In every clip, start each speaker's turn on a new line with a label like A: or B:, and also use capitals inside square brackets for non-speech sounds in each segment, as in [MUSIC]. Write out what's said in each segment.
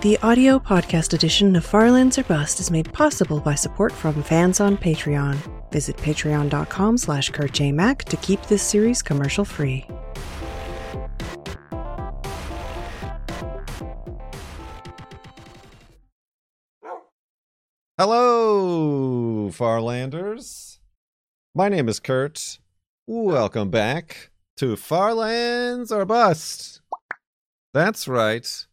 A: The audio podcast edition of Farlands or Bust is made possible by support from fans on Patreon. Visit patreon.com slash kurtjmac to keep this series commercial free.
B: Hello, Farlanders. My name is Kurt. Welcome back to Farlands or Bust. That's right.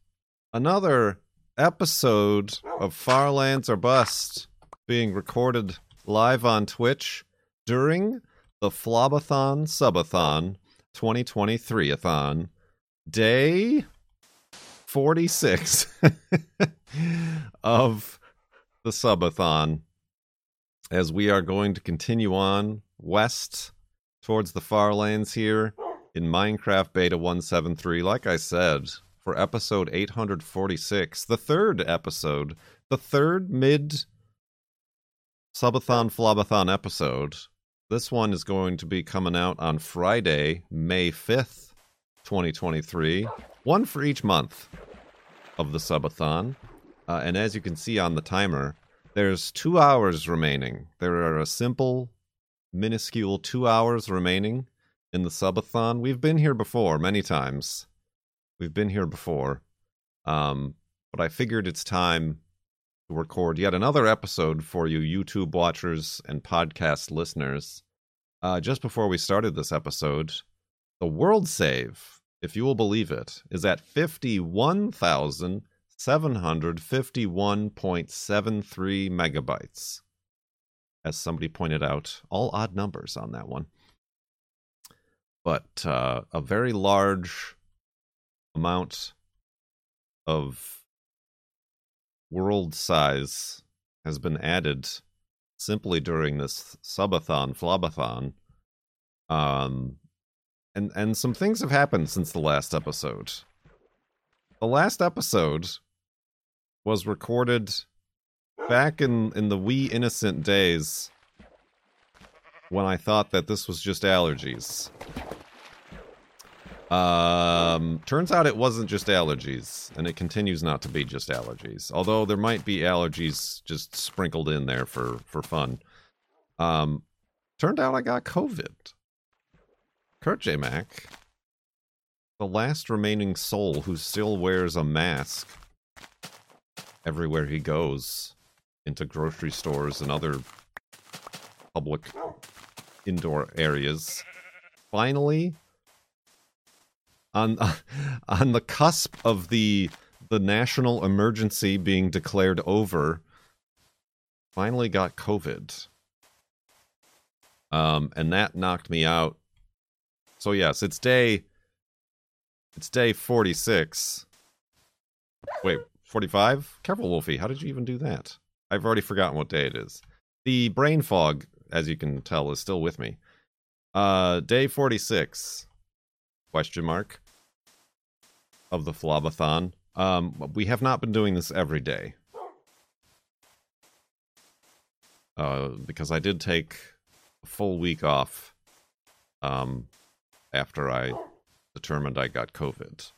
B: Another episode of Farlands or Bust being recorded live on Twitch during the Flobathon Subathon 2023-a-thon, day 46 [LAUGHS] of the subathon as we are going to continue on west towards the far lands here in Minecraft Beta 173. Like I said, for episode 846, the third episode, the third mid subathon flobathon episode. This one is going to be coming out on Friday, May 5th, 2023. One for each month of the subathon. Uh, and as you can see on the timer, there's two hours remaining. There are a simple, minuscule two hours remaining in the subathon. We've been here before many times. We've been here before. Um, but I figured it's time to record yet another episode for you YouTube watchers and podcast listeners. Uh, just before we started this episode, the world save, if you will believe it, is at 51,000. 751.73 megabytes. As somebody pointed out, all odd numbers on that one. But uh, a very large amount of world size has been added simply during this subathon, flobathon. Um, and, and some things have happened since the last episode. The last episode was recorded back in in the wee innocent days when I thought that this was just allergies. Um, turns out it wasn't just allergies, and it continues not to be just allergies. Although there might be allergies just sprinkled in there for for fun. Um, turned out I got COVID. Kurt J Mac, the last remaining soul who still wears a mask everywhere he goes into grocery stores and other public indoor areas. Finally, on on the cusp of the the national emergency being declared over, finally got COVID. Um, and that knocked me out. So yes, it's day it's day 46. Wait, 45? Careful, Wolfie. How did you even do that? I've already forgotten what day it is. The brain fog, as you can tell, is still with me. Uh, day 46. Question mark. Of the Flobathon. Um, we have not been doing this every day. Uh, because I did take a full week off um, after I determined I got COVID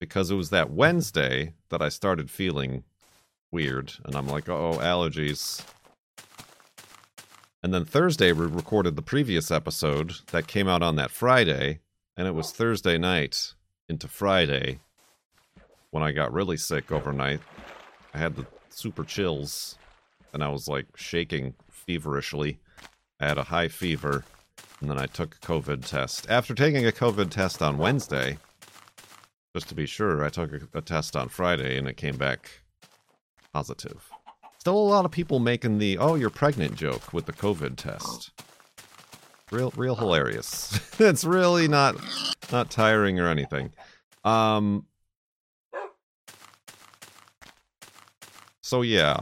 B: because it was that Wednesday that I started feeling weird, and I'm like, oh, allergies. And then Thursday, we recorded the previous episode that came out on that Friday, and it was Thursday night into Friday when I got really sick overnight. I had the super chills, and I was like shaking feverishly. I had a high fever, and then I took a COVID test. After taking a COVID test on Wednesday, just to be sure, I took a, a test on Friday and it came back positive. Still a lot of people making the "oh, you're pregnant" joke with the COVID test. Real, real hilarious. [LAUGHS] it's really not, not tiring or anything. Um. So yeah,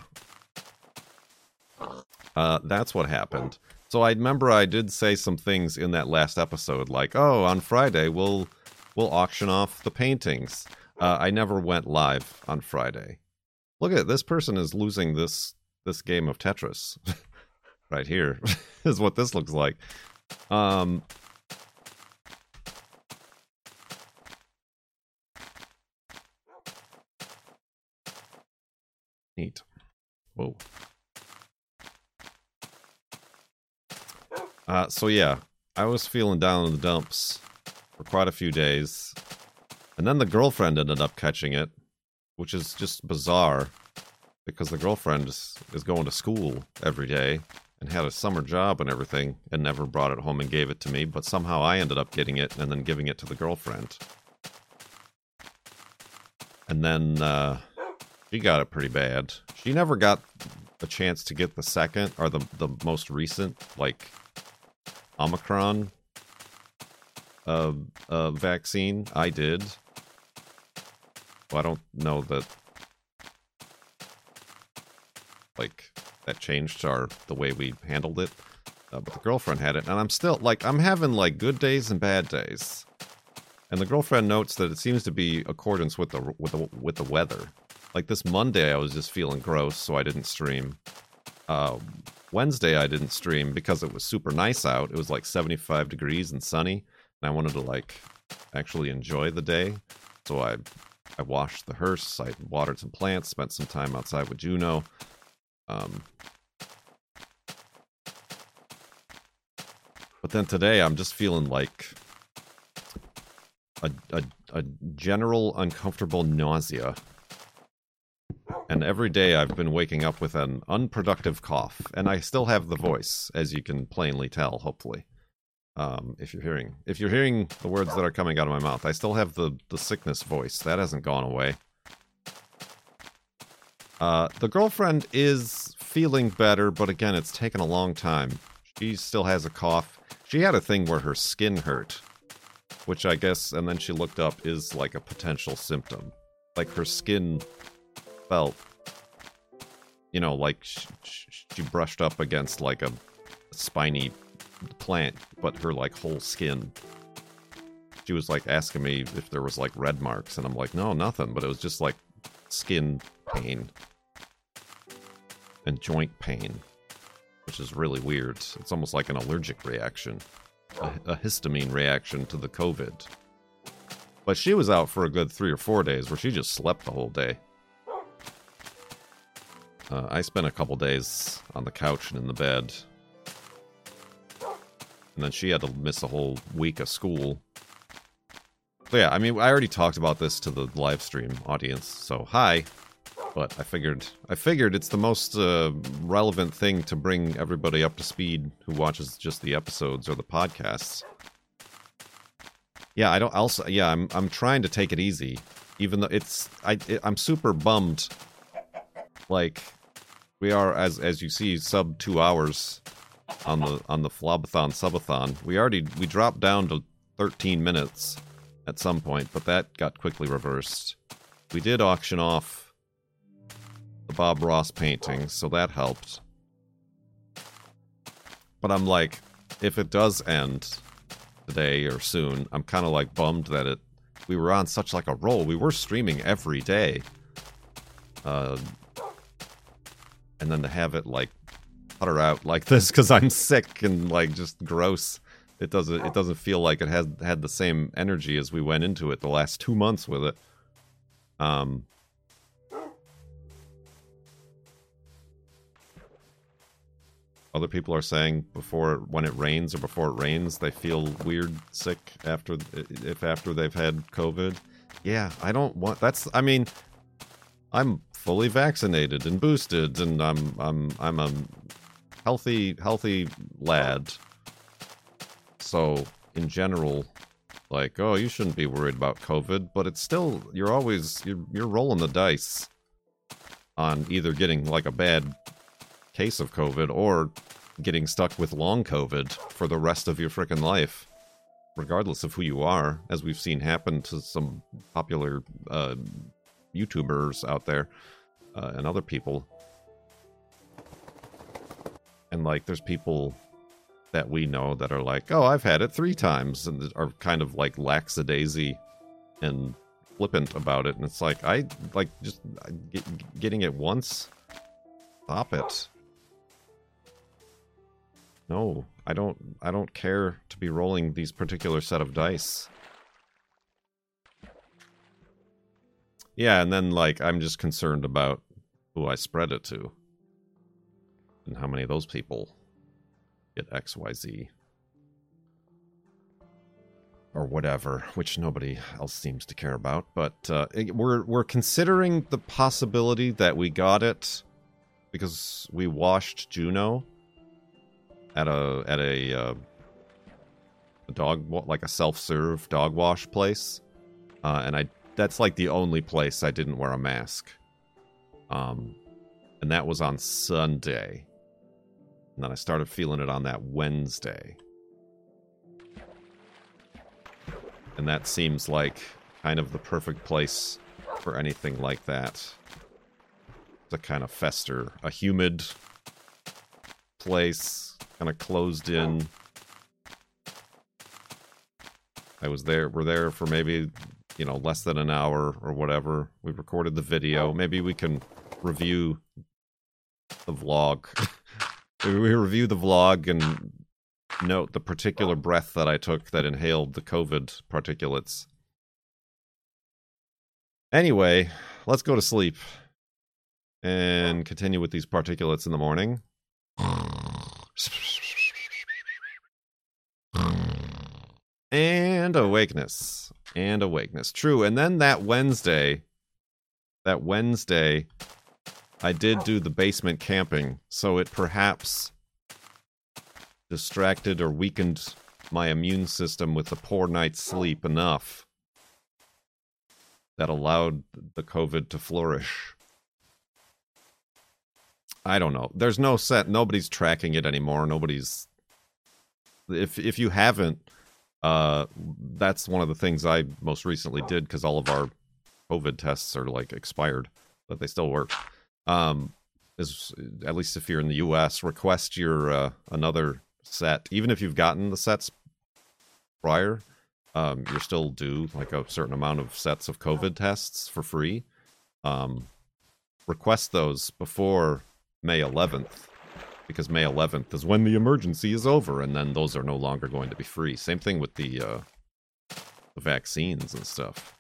B: uh, that's what happened. So I remember I did say some things in that last episode, like, "Oh, on Friday we'll we'll auction off the paintings. Uh, I never went live on Friday. Look at this person is losing this this game of Tetris [LAUGHS] right here [LAUGHS] is what this looks like. Um, Neat. Whoa. Uh, so yeah, I was feeling down in the dumps for quite a few days. And then the girlfriend ended up catching it, which is just bizarre because the girlfriend is, is going to school every day and had a summer job and everything and never brought it home and gave it to me, but somehow I ended up getting it and then giving it to the girlfriend. And then uh, she got it pretty bad. She never got a chance to get the second or the, the most recent, like, Omicron uh, uh, vaccine. I did. Well, I don't know that, like, that changed our the way we handled it. Uh, but the girlfriend had it, and I'm still like I'm having like good days and bad days. And the girlfriend notes that it seems to be accordance with the with the with the weather. Like this Monday, I was just feeling gross, so I didn't stream. Uh, Wednesday, I didn't stream because it was super nice out. It was like 75 degrees and sunny, and I wanted to like actually enjoy the day. So I I washed the hearse, I watered some plants, spent some time outside with Juno. Um, but then today, I'm just feeling like a, a, a general uncomfortable nausea. And every day I've been waking up with an unproductive cough, and I still have the voice, as you can plainly tell, hopefully. Um, if you're hearing if you're hearing the words that are coming out of my mouth, I still have the, the sickness voice. That hasn't gone away. Uh, the girlfriend is feeling better, but again, it's taken a long time. She still has a cough. She had a thing where her skin hurt, which I guess, and then she looked up, is like a potential symptom. Like her skin felt, you know, like she, she brushed up against like a spiny plant, but her like whole skin. She was like asking me if there was like red marks, and I'm like, no, nothing. But it was just like skin pain and joint pain, which is really weird. It's almost like an allergic reaction, a, a histamine reaction to the COVID. But she was out for a good three or four days where she just slept the whole day. Uh, I spent a couple days on the couch and in the bed. And then she had to miss a whole week of school. But yeah, I mean, I already talked about this to the live stream audience, so hi. But I figured, I figured it's the most uh, relevant thing to bring everybody up to speed who watches just the episodes or the podcasts. Yeah, I don't. Also, yeah, I'm I'm trying to take it easy, even though it's I it, I'm super bummed. Like, we are as as you see, sub two hours on the on the Flobathon subathon. We already we dropped down to 13 minutes at some point, but that got quickly reversed. We did auction off the Bob Ross painting, so that helped. But I'm like, if it does end today or soon, I'm kind of like bummed that it we were on such like a roll. We were streaming every day. Uh, and then to have it like putter out like this [LAUGHS] because I'm sick and like just gross. It doesn't it doesn't feel like it has had the same energy as we went into it the last two months with it. Um. Other people are saying before when it rains or before it rains, they feel weird sick after if after they've had COVID. Yeah, I don't want that's I mean I'm fully vaccinated and boosted and I'm I'm I'm a healthy healthy lad. So in general, like, oh, you shouldn't be worried about COVID, but it's still you're always you're you're rolling the dice on either getting like a bad case of COVID or getting stuck with long COVID for the rest of your freaking life, regardless of who you are, as we've seen happen to some popular uh, YouTubers out there uh, and other people. And like, there's people that we know that are like, oh, I've had it three times, and are kind of like lackadaisy and flippant about it. And it's like, I like just get, getting it once. Stop it. No, I don't. I don't care to be rolling these particular set of dice. Yeah, and then like I'm just concerned about who I spread it to. And how many of those people get XYZ. Or whatever, which nobody else seems to care about. But uh, we're we're considering the possibility that we got it because we washed Juno at a at a, uh, a dog like a self-serve dog wash place, uh, and I that's like the only place I didn't wear a mask. Um, and that was on Sunday. And then I started feeling it on that Wednesday. And that seems like kind of the perfect place for anything like that. To kind of fester. A humid place, kind of closed oh. in. I was there, we're there for maybe you know, less than an hour or whatever. We recorded the video. Oh. Maybe we can review the vlog. maybe [LAUGHS] we review the vlog and note the particular breath that I took that inhaled the COVID particulates. Anyway, let's go to sleep and continue with these particulates in the morning. [LAUGHS] And awakeness and awakeness. True. And then that Wednesday, that Wednesday, I did do the basement camping, so it perhaps distracted or weakened my immune system with the poor night's sleep enough that allowed the COVID to flourish. I don't know. There's no set. Nobody's tracking it anymore. Nobody's. If if you haven't uh, that's one of the things I most recently did because all of our COVID tests are like expired, but they still work. Um, is at least if you're in the U.S., request your uh, another set, even if you've gotten the sets prior. Um, you're still due like a certain amount of sets of COVID tests for free. Um, request those before May 11th because May 11th is when the emergency is over, and then those are no longer going to be free. Same thing with the uh, the vaccines and stuff.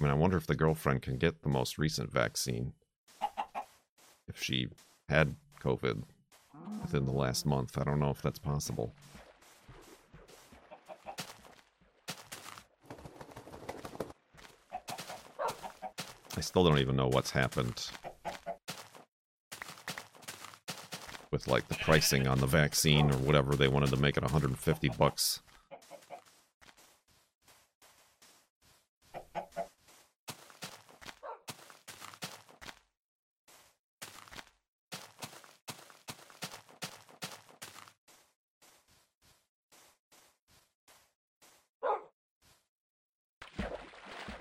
B: I mean, I wonder if the girlfriend can get the most recent vaccine if she had COVID within the last month. I don't know if that's possible. I still don't even know what's happened with like the pricing on the vaccine or whatever they wanted to make it 150 bucks.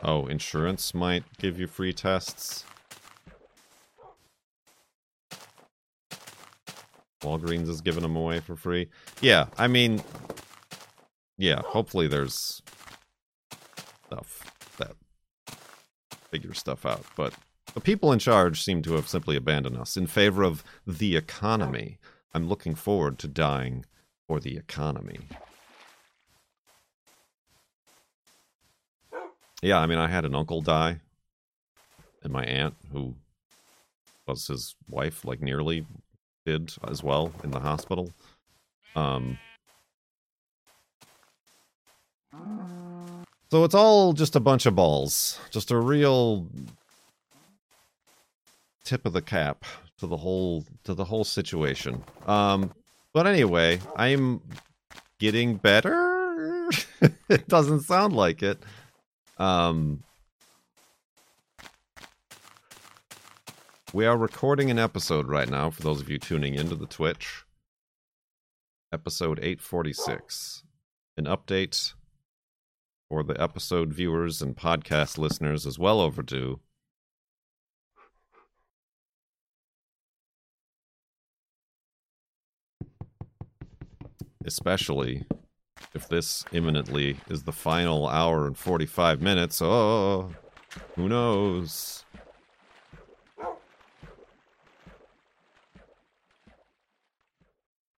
B: Oh, insurance might give you free tests. Walgreens is giving them away for free. Yeah, I mean, yeah, hopefully there's stuff that figure stuff out. But the people in charge seem to have simply abandoned us in favor of the economy. I'm looking forward to dying for the economy. Yeah, I mean, I had an uncle die, and my aunt, who was his wife, like nearly did as well in the hospital. Um, so it's all just a bunch of balls, just a real tip of the cap to the whole to the whole situation. Um, but anyway, I'm getting better. [LAUGHS] it doesn't sound like it. Um, We are recording an episode right now for those of you tuning into the Twitch. Episode 846. An update for the episode viewers and podcast listeners is well overdue. Especially if this imminently is the final hour and 45 minutes. Oh, who knows?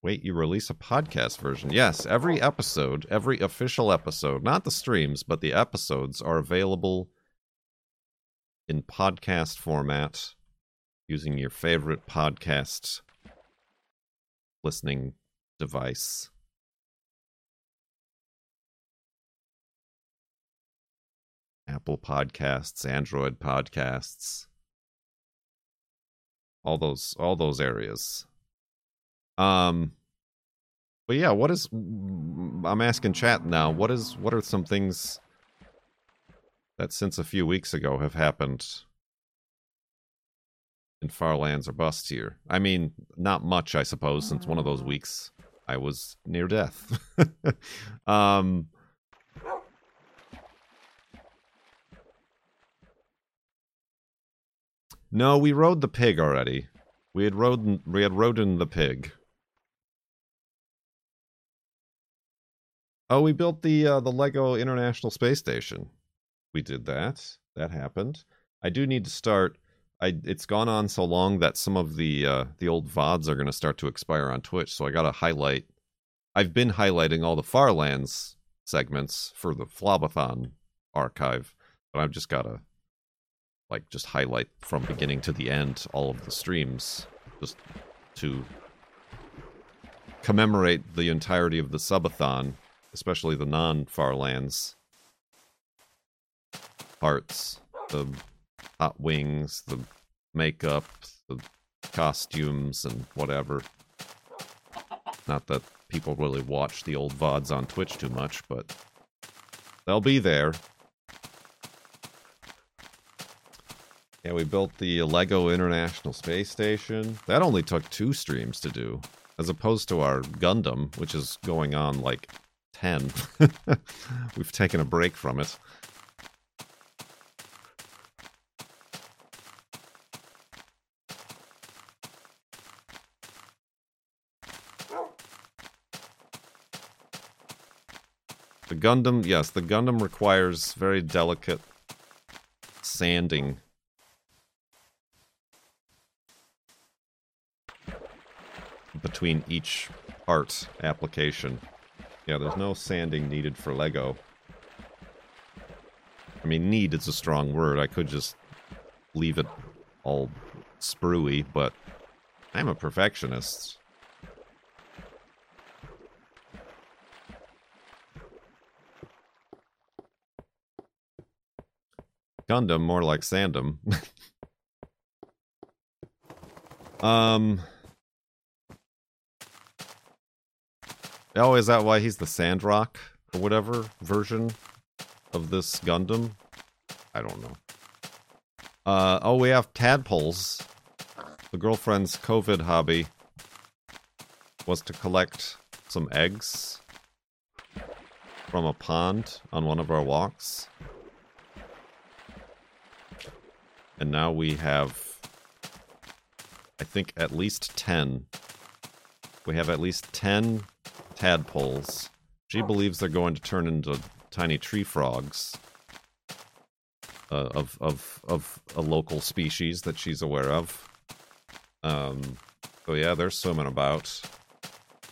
B: Wait, you release a podcast version? Yes, every episode, every official episode, not the streams, but the episodes are available in podcast format. using your favorite podcast listening device. Apple Podcasts, Android Podcasts, all those all those areas. Um but yeah, what is I'm asking chat now, what is what are some things that since a few weeks ago have happened in far lands or bust here? I mean, not much, I suppose, since one of those weeks I was near death. [LAUGHS] um No, we rode the pig already. We had rode we had in the pig. Oh, we built the uh, the Lego International Space Station. We did that. That happened. I do need to start. I it's gone on so long that some of the uh, the old vods are going to start to expire on Twitch. So I got to highlight. I've been highlighting all the Farlands segments for the Flobathon archive, but I've just got to like just highlight from beginning to the end all of the streams just to commemorate the entirety of the subathon, especially the non-Farlands parts, the hot wings, the makeup, the costumes, and whatever. Not that people really watch the old VODs on Twitch too much, but they'll be there. Yeah, we built the Lego International Space Station. That only took two streams to do, as opposed to our Gundam, which is going on like 10. [LAUGHS] We've taken a break from it. The Gundam, yes, the Gundam requires very delicate sanding between each art application. Yeah, there's no sanding needed for Lego. I mean, need is a strong word. I could just leave it all spruey, but I'm a perfectionist. Gundam, more like Sandom. [LAUGHS] um, Oh, is that why he's the Sandrock or whatever version of this Gundam? I don't know. Uh, oh, we have tadpoles. The girlfriend's COVID hobby was to collect some eggs from a pond on one of our walks. And now we have, I think, at least 10. We have at least 10 tadpoles. She believes they're going to turn into tiny tree frogs uh, of of of a local species that she's aware of. Um, so yeah, they're swimming about.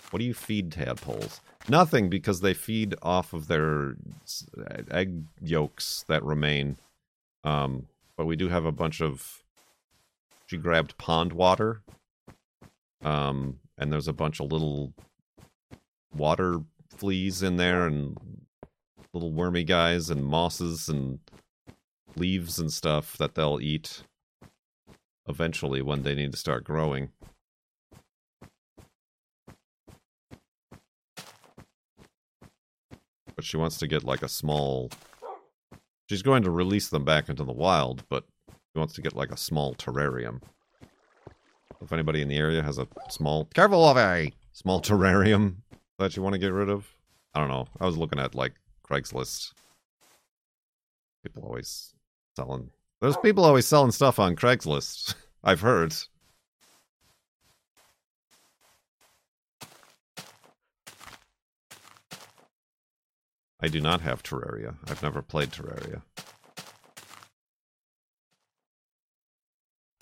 B: What do you feed tadpoles? Nothing, because they feed off of their egg yolks that remain. Um, but we do have a bunch of. She grabbed pond water. Um, and there's a bunch of little water fleas in there and little wormy guys and mosses and leaves and stuff that they'll eat eventually when they need to start growing. But she wants to get like a small... She's going to release them back into the wild, but she wants to get like a small terrarium. If anybody in the area has a small... Careful, Ove! Small terrarium that you want to get rid of? I don't know. I was looking at like Craigslist. People always selling. There's oh. people always selling stuff on Craigslist. [LAUGHS] I've heard. I do not have Terraria. I've never played Terraria.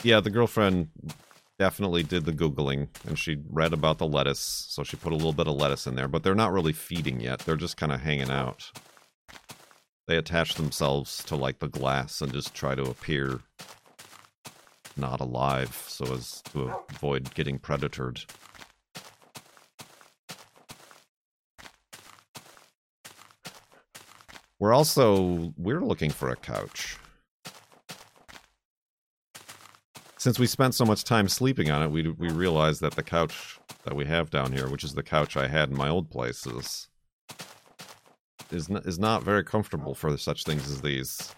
B: Yeah, the girlfriend definitely did the Googling and she read about the lettuce, so she put a little bit of lettuce in there, but they're not really feeding yet. They're just kind of hanging out. They attach themselves to like the glass and just try to appear not alive so as to avoid getting predatored. We're also we're looking for a couch. Since we spent so much time sleeping on it, we we realized that the couch that we have down here, which is the couch I had in my old places, is not, is not very comfortable for such things as these.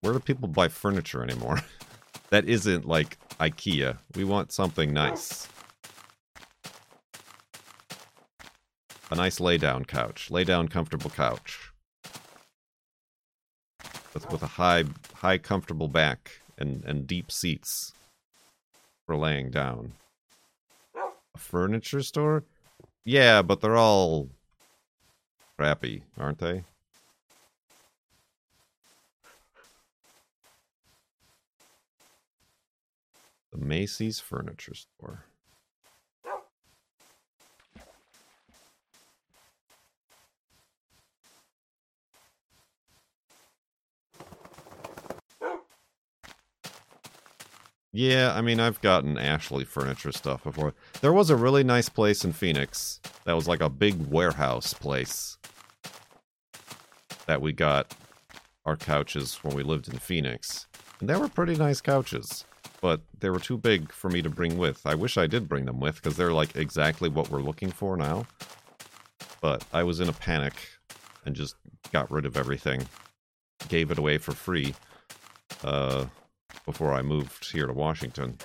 B: Where do people buy furniture anymore? [LAUGHS] that isn't like IKEA. We want something nice. A nice lay down couch. Lay down comfortable couch. With with a high high comfortable back and, and deep seats for laying down. A furniture store? Yeah, but they're all crappy, aren't they? The Macy's Furniture Store. Yeah, I mean, I've gotten Ashley furniture stuff before. There was a really nice place in Phoenix that was like a big warehouse place that we got our couches when we lived in Phoenix. And they were pretty nice couches, but they were too big for me to bring with. I wish I did bring them with because they're like exactly what we're looking for now. But I was in a panic and just got rid of everything, gave it away for free. Uh, before I moved here to Washington.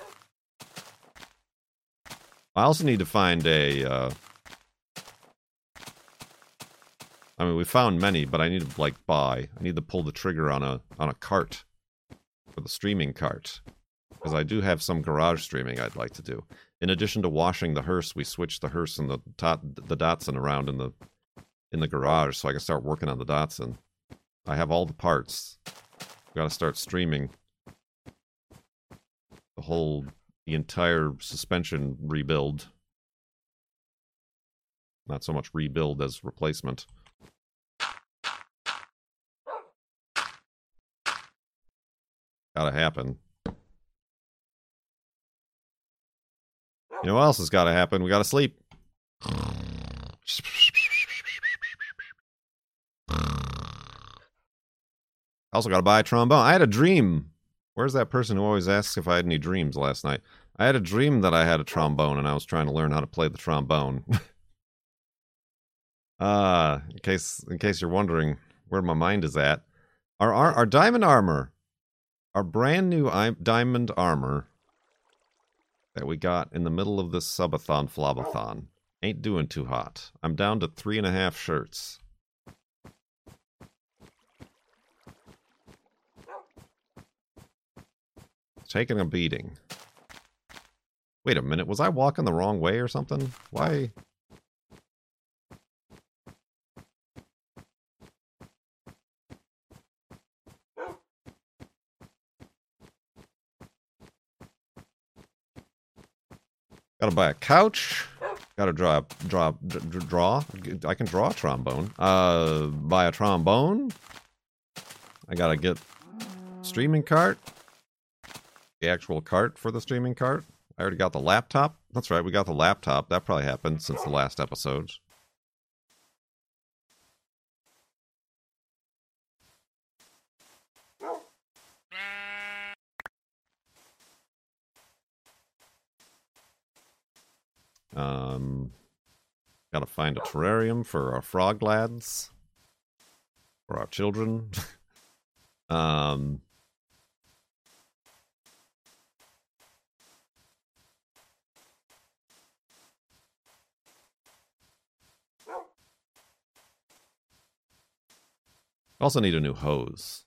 B: I also need to find a. Uh, I mean, we found many, but I need to like buy. I need to pull the trigger on a on a cart for the streaming cart because I do have some garage streaming I'd like to do. In addition to washing the hearse, we switched the hearse and the tot, the Datsun around in the in the garage so I can start working on the Datsun. I have all the parts. Got to start streaming the whole the entire suspension rebuild. Not so much rebuild as replacement. Gotta happen. You know what else has gotta happen? We gotta sleep. Also gotta buy a trombone. I had a dream Where's that person who always asks if I had any dreams last night? I had a dream that I had a trombone and I was trying to learn how to play the trombone. uh, [LAUGHS] in case in case you're wondering where my mind is at, our our, our diamond armor, our brand new diamond armor that we got in the middle of this subathon flobathon ain't doing too hot. I'm down to three and a half shirts. Taking a beating. Wait a minute, was I walking the wrong way or something? Why? Gotta buy a couch. Gotta draw, draw, draw. I can draw a trombone. Uh, buy a trombone. I gotta get streaming cart the actual cart for the streaming cart. I already got the laptop. That's right, we got the laptop. That probably happened since the last episode. Um, gotta find a terrarium for our frog lads, for our children. [LAUGHS] um, Also need a new hose.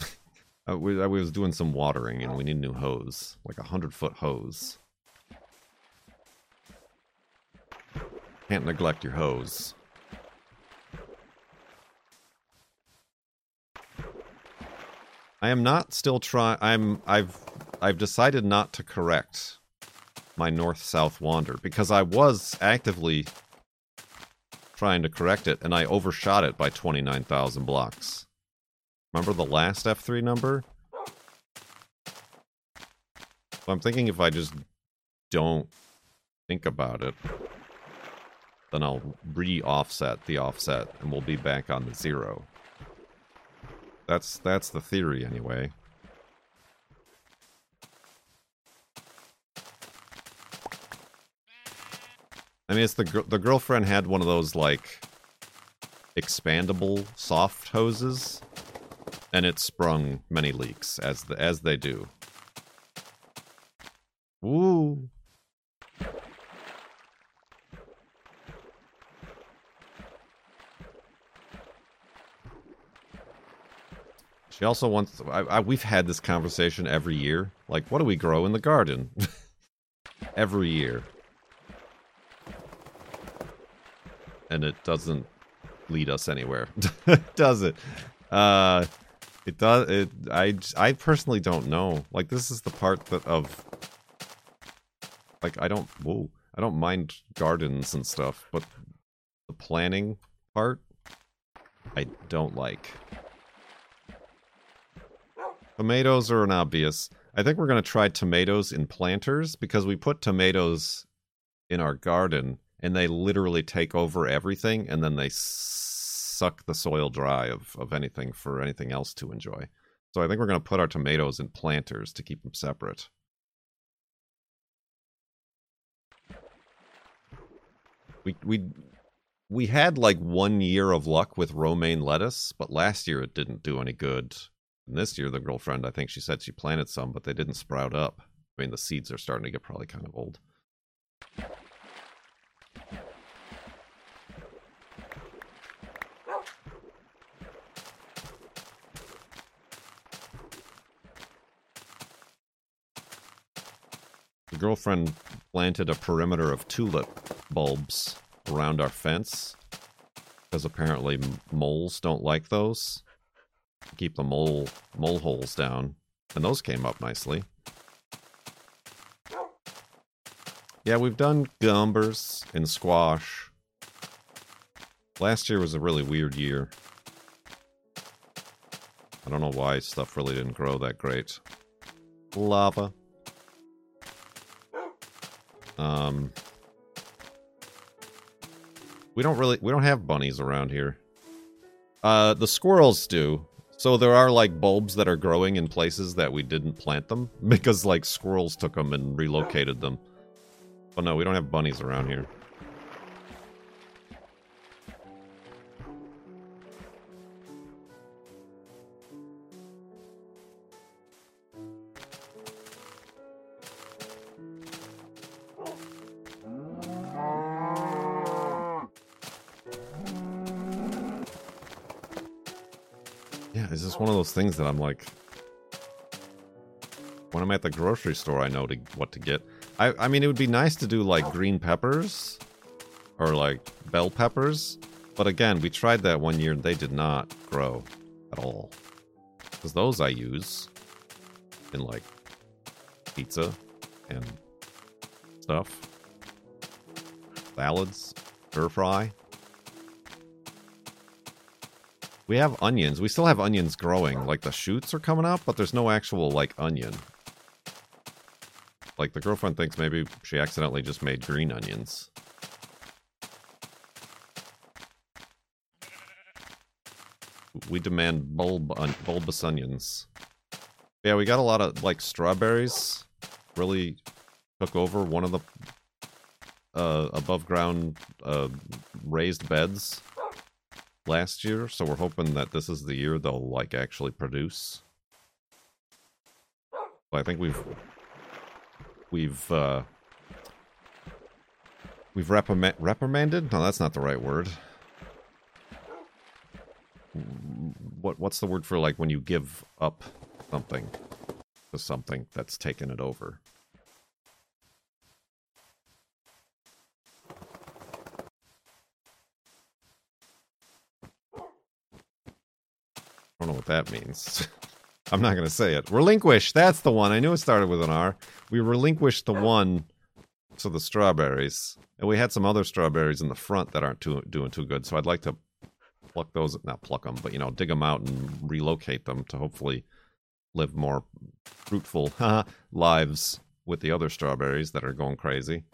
B: [LAUGHS] uh, we, I was doing some watering and we need a new hose. Like a hundred foot hose. Can't neglect your hose. I am not still trying I'm I've I've decided not to correct my north-south wander because I was actively trying to correct it, and I overshot it by 29,000 blocks. Remember the last F3 number? So I'm thinking if I just don't think about it, then I'll re-offset the offset and we'll be back on the zero. That's that's the theory anyway. I mean, it's the the girlfriend had one of those like expandable soft hoses, and it sprung many leaks as the as they do. Ooh. She also wants. I, I, we've had this conversation every year. Like, what do we grow in the garden? [LAUGHS] every year, and it doesn't lead us anywhere, [LAUGHS] does it? Uh, it does. It. I. I personally don't know. Like, this is the part that of. Like, I don't. Whoa. I don't mind gardens and stuff, but the planning part, I don't like. Tomatoes are an obvious. I think we're going to try tomatoes in planters because we put tomatoes in our garden and they literally take over everything and then they suck the soil dry of, of anything for anything else to enjoy. So I think we're going to put our tomatoes in planters to keep them separate. We we we had like one year of luck with romaine lettuce, but last year it didn't do any good and this year, the girlfriend, I think she said she planted some, but they didn't sprout up. I mean, the seeds are starting to get probably kind of old. Girlfriend planted a perimeter of tulip bulbs around our fence because apparently moles don't like those keep the mole mole holes down, and those came up nicely. Yeah, we've done gumbers and squash. Last year was a really weird year. I don't know why stuff really didn't grow that great. Lava. Um, we don't really we don't have bunnies around here. Uh, the squirrels do. So there are like bulbs that are growing in places that we didn't plant them [LAUGHS] because like squirrels took them and relocated them. But no, we don't have bunnies around here. Things that I'm like, when I'm at the grocery store, I know to, what to get. I, I mean, it would be nice to do like green peppers or like bell peppers. But again, we tried that one year and they did not grow at all. Because those I use in like pizza and stuff, salads, stir fry. We have onions. We still have onions growing. Like, the shoots are coming up, but there's no actual, like, onion. Like, the girlfriend thinks maybe she accidentally just made green onions. We demand bulb on bulbous onions. Yeah, we got a lot of, like, strawberries. Really took over one of the uh, above ground uh, raised beds last year, so we're hoping that this is the year they'll like actually produce. I think we've we've uh, we've reprimand reprimanded. No, that's not the right word. What what's the word for like when you give up something to something that's taken it over? Don't know what that means. [LAUGHS] I'm not going to say it. Relinquish. That's the one. I knew it started with an R. We relinquished the one to the strawberries. And we had some other strawberries in the front that aren't too, doing too good. So I'd like to pluck those, not pluck them, but, you know, dig them out and relocate them to hopefully live more fruitful [LAUGHS] lives with the other strawberries that are going crazy.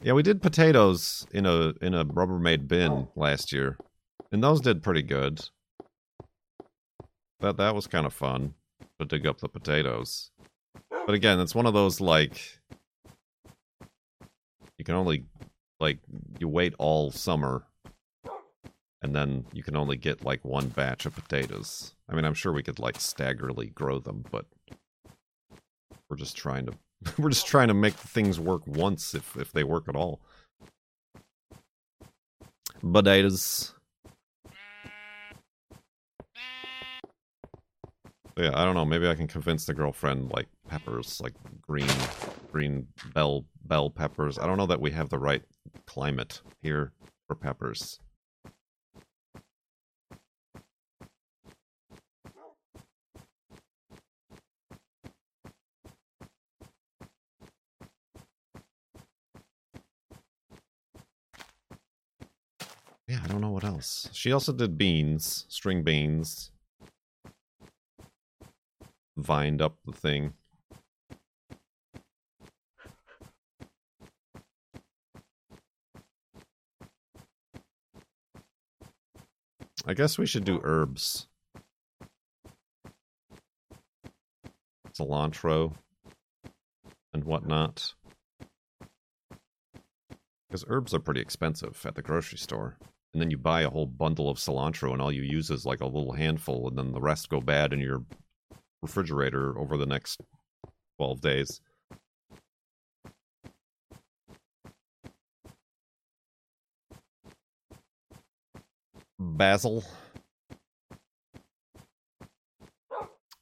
B: Yeah, we did potatoes in a in a Rubbermaid bin last year, and those did pretty good. That that was kind of fun to dig up the potatoes. But again, it's one of those like you can only like you wait all summer and then you can only get like one batch of potatoes. I mean, I'm sure we could like staggerly grow them, but we're just trying to [LAUGHS] we're just trying to make things work once if if they work at all. Potatoes. Yeah, I don't know. Maybe I can convince the girlfriend like peppers, like green, green bell bell peppers. I don't know that we have the right climate here for peppers. Yeah, I don't know what else. She also did beans, string beans. Vined up the thing. I guess we should do herbs. Cilantro and whatnot. Because herbs are pretty expensive at the grocery store. And then you buy a whole bundle of cilantro and all you use is like a little handful and then the rest go bad in your refrigerator over the next 12 days. Basil.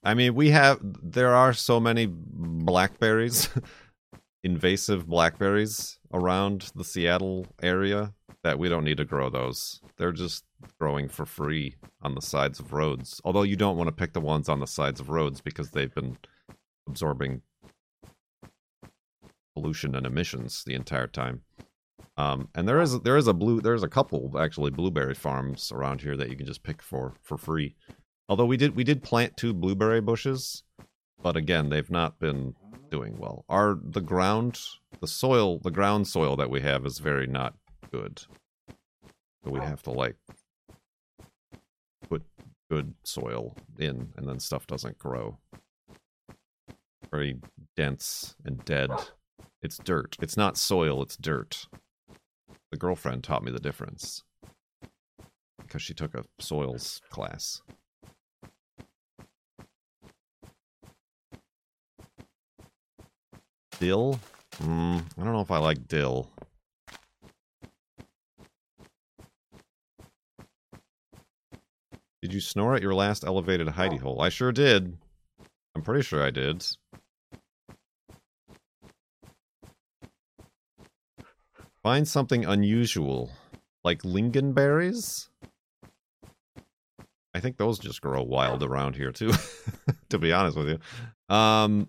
B: I mean, we have, there are so many blackberries, [LAUGHS] invasive blackberries around the Seattle area that we don't need to grow those. They're just growing for free on the sides of roads. Although you don't want to pick the ones on the sides of roads because they've been absorbing pollution and emissions the entire time. Um, and there is there is a blue there's a couple actually blueberry farms around here that you can just pick for for free. Although we did we did plant two blueberry bushes, but again they've not been doing well. Our the ground the soil the ground soil that we have is very not good. So we have to like put good soil in and then stuff doesn't grow. Very dense and dead. It's dirt. It's not soil, it's dirt. The girlfriend taught me the difference. Because she took a soils class. Dill? Mm, I don't know if I like dill. Did you snore at your last elevated hidey hole? I sure did. I'm pretty sure I did. Find something unusual. Like lingonberries? I think those just grow wild around here too, [LAUGHS] to be honest with you. Um,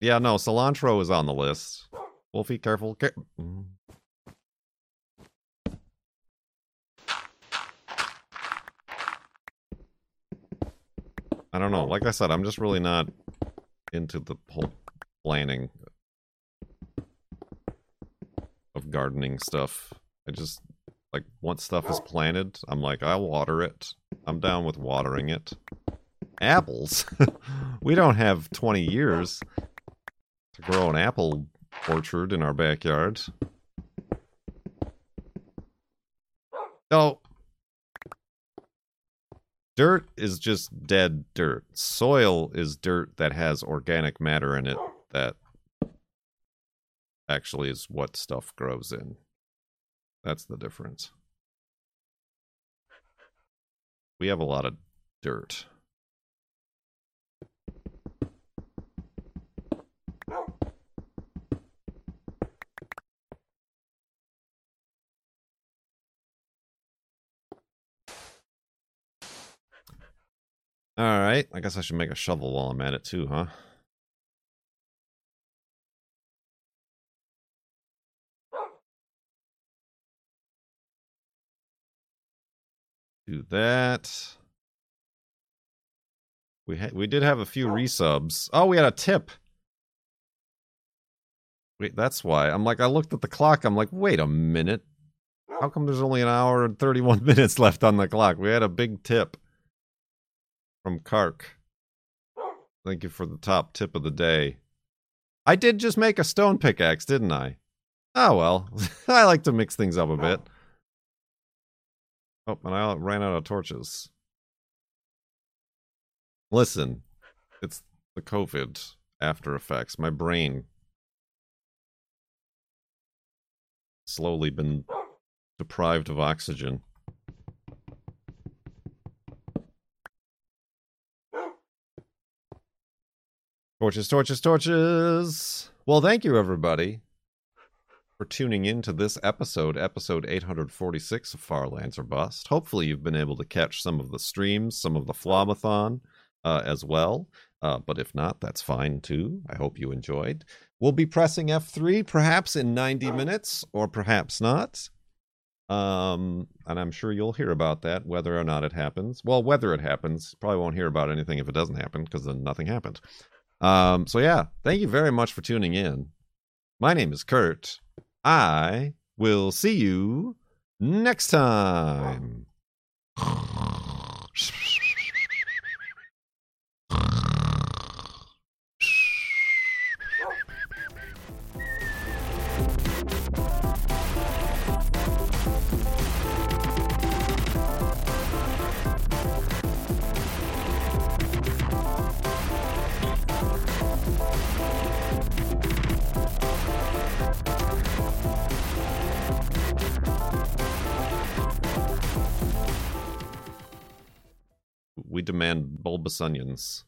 B: yeah, no, cilantro is on the list. Wolfie, careful. Car don't know. Like I said, I'm just really not into the whole planning of gardening stuff. I just like once stuff is planted, I'm like, I'll water it. I'm down with watering it. Apples? [LAUGHS] we don't have 20 years to grow an apple orchard in our backyard. Oh, dirt is just dead dirt. Soil is dirt that has organic matter in it that actually is what stuff grows in. That's the difference. We have a lot of dirt. Alright, I guess I should make a shovel while I'm at it too, huh? Do that. We ha- we did have a few resubs. Oh, we had a tip. Wait, that's why. I'm like, I looked at the clock. I'm like, wait a minute. How come there's only an hour and 31 [LAUGHS] minutes left on the clock? We had a big tip from Kark. Thank you for the top tip of the day. I did just make a stone pickaxe, didn't I? Oh well. [LAUGHS] I like to mix things up a bit. Oh, and I ran out of torches. Listen, it's the COVID after effects. My brain slowly been deprived of oxygen. Torches, torches, torches. Well, thank you, everybody, for tuning in to this episode, episode 846 of Far Lands or Bust. Hopefully, you've been able to catch some of the streams, some of the Flomathon uh, as well. Uh, but if not, that's fine too. I hope you enjoyed. We'll be pressing F3 perhaps in 90 minutes or perhaps not. Um, and I'm sure you'll hear about that whether or not it happens. Well, whether it happens, probably won't hear about anything if it doesn't happen because then nothing happened. Um, so yeah, thank you very much for tuning in. My name is Kurt. I will see you next time. [LAUGHS] Onions.